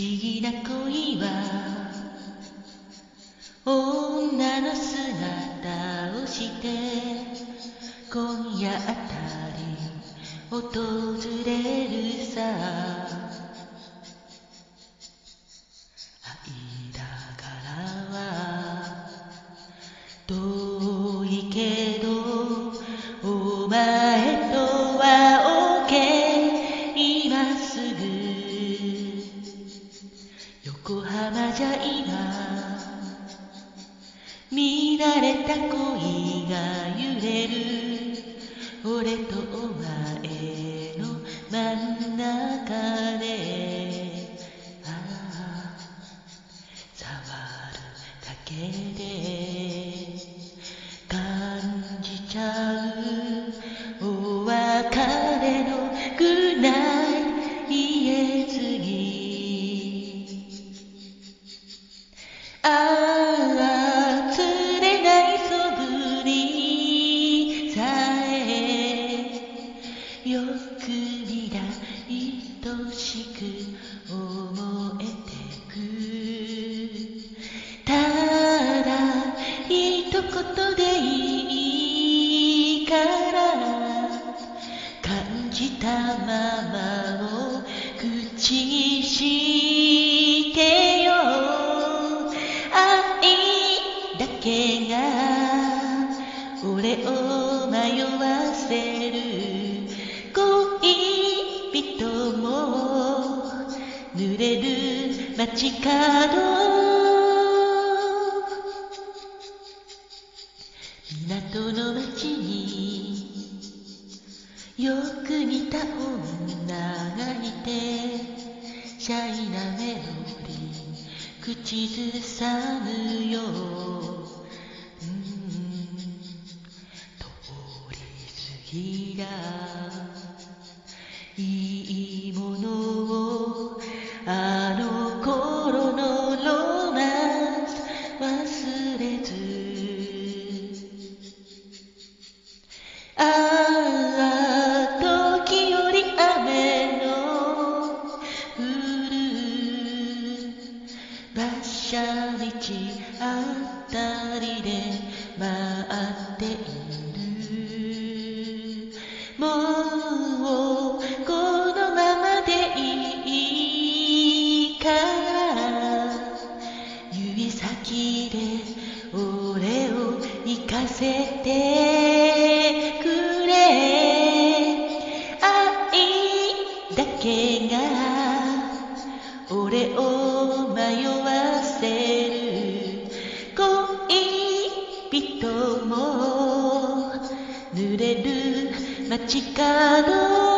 思議な恋は女の姿をして今夜あたり訪れるさ。間柄は遠いけどれる。俺とお前の真ん中で。ああ触るだけで感じちゃう。じたままを口にしてよ。愛だけが俺を迷わせる恋人も濡れる街角シャイなメロディー口ずさむよ。馬車道あたりで待っている。もうこのままでいいか。ら指先で俺を行かせて。人も濡れる街角。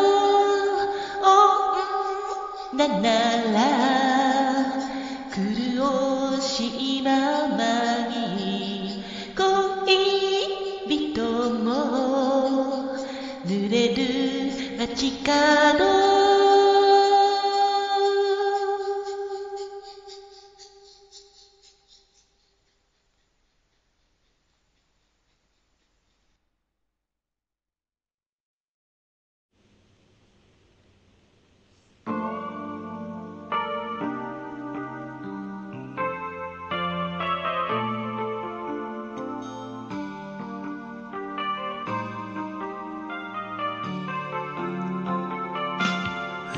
女なら苦しいままに恋人も濡れる街角。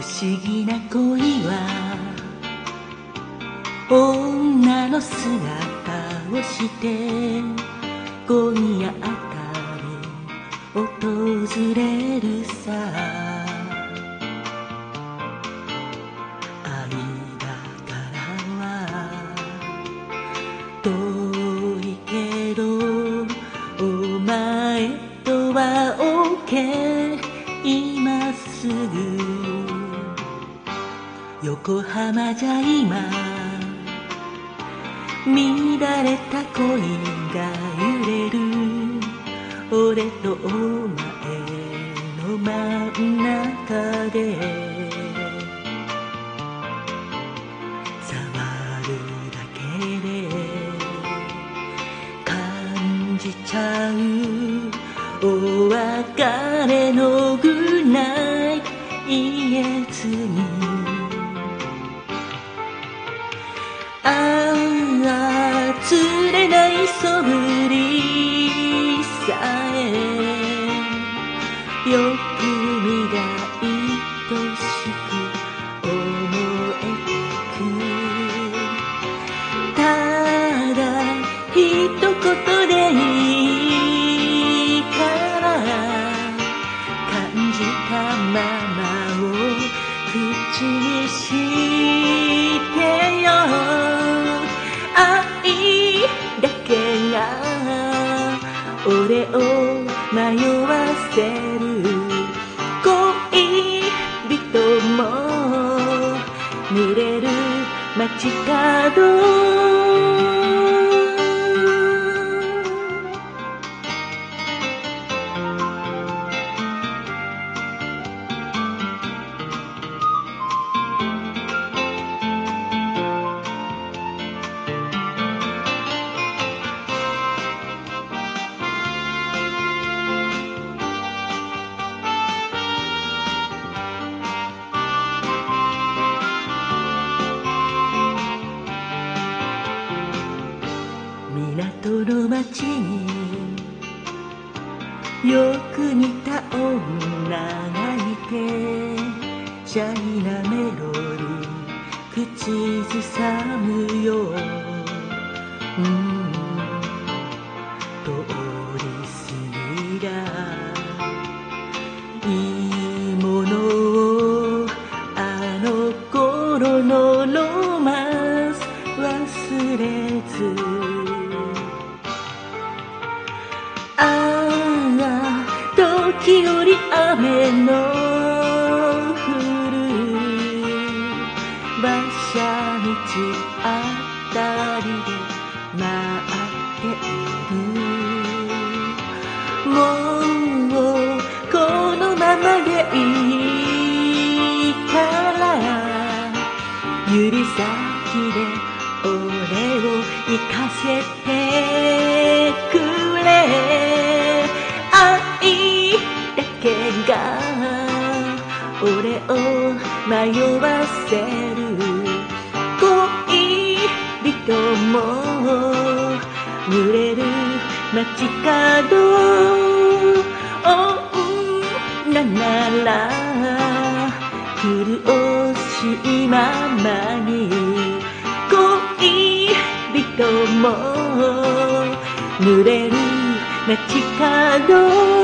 思議な恋は女の姿をして今夜あたり訪れるさ。間柄は遠いけどお前とは OK 今すぐ横浜じゃ今乱れた恋が揺れる。俺とお前の真ん中で。にしてよ。愛だけが俺を迷わせる。恋人も濡れる街角。の街によく似た女がいてシャイなメロディー口ずさむよ、う。ん、時折雨の降る馬車道あたりで待っているもうこのままでいいから指先で俺を行かせてが俺を迷わせる。恋人も濡れる街角。女なら潤しいままに。恋人も濡れる街角。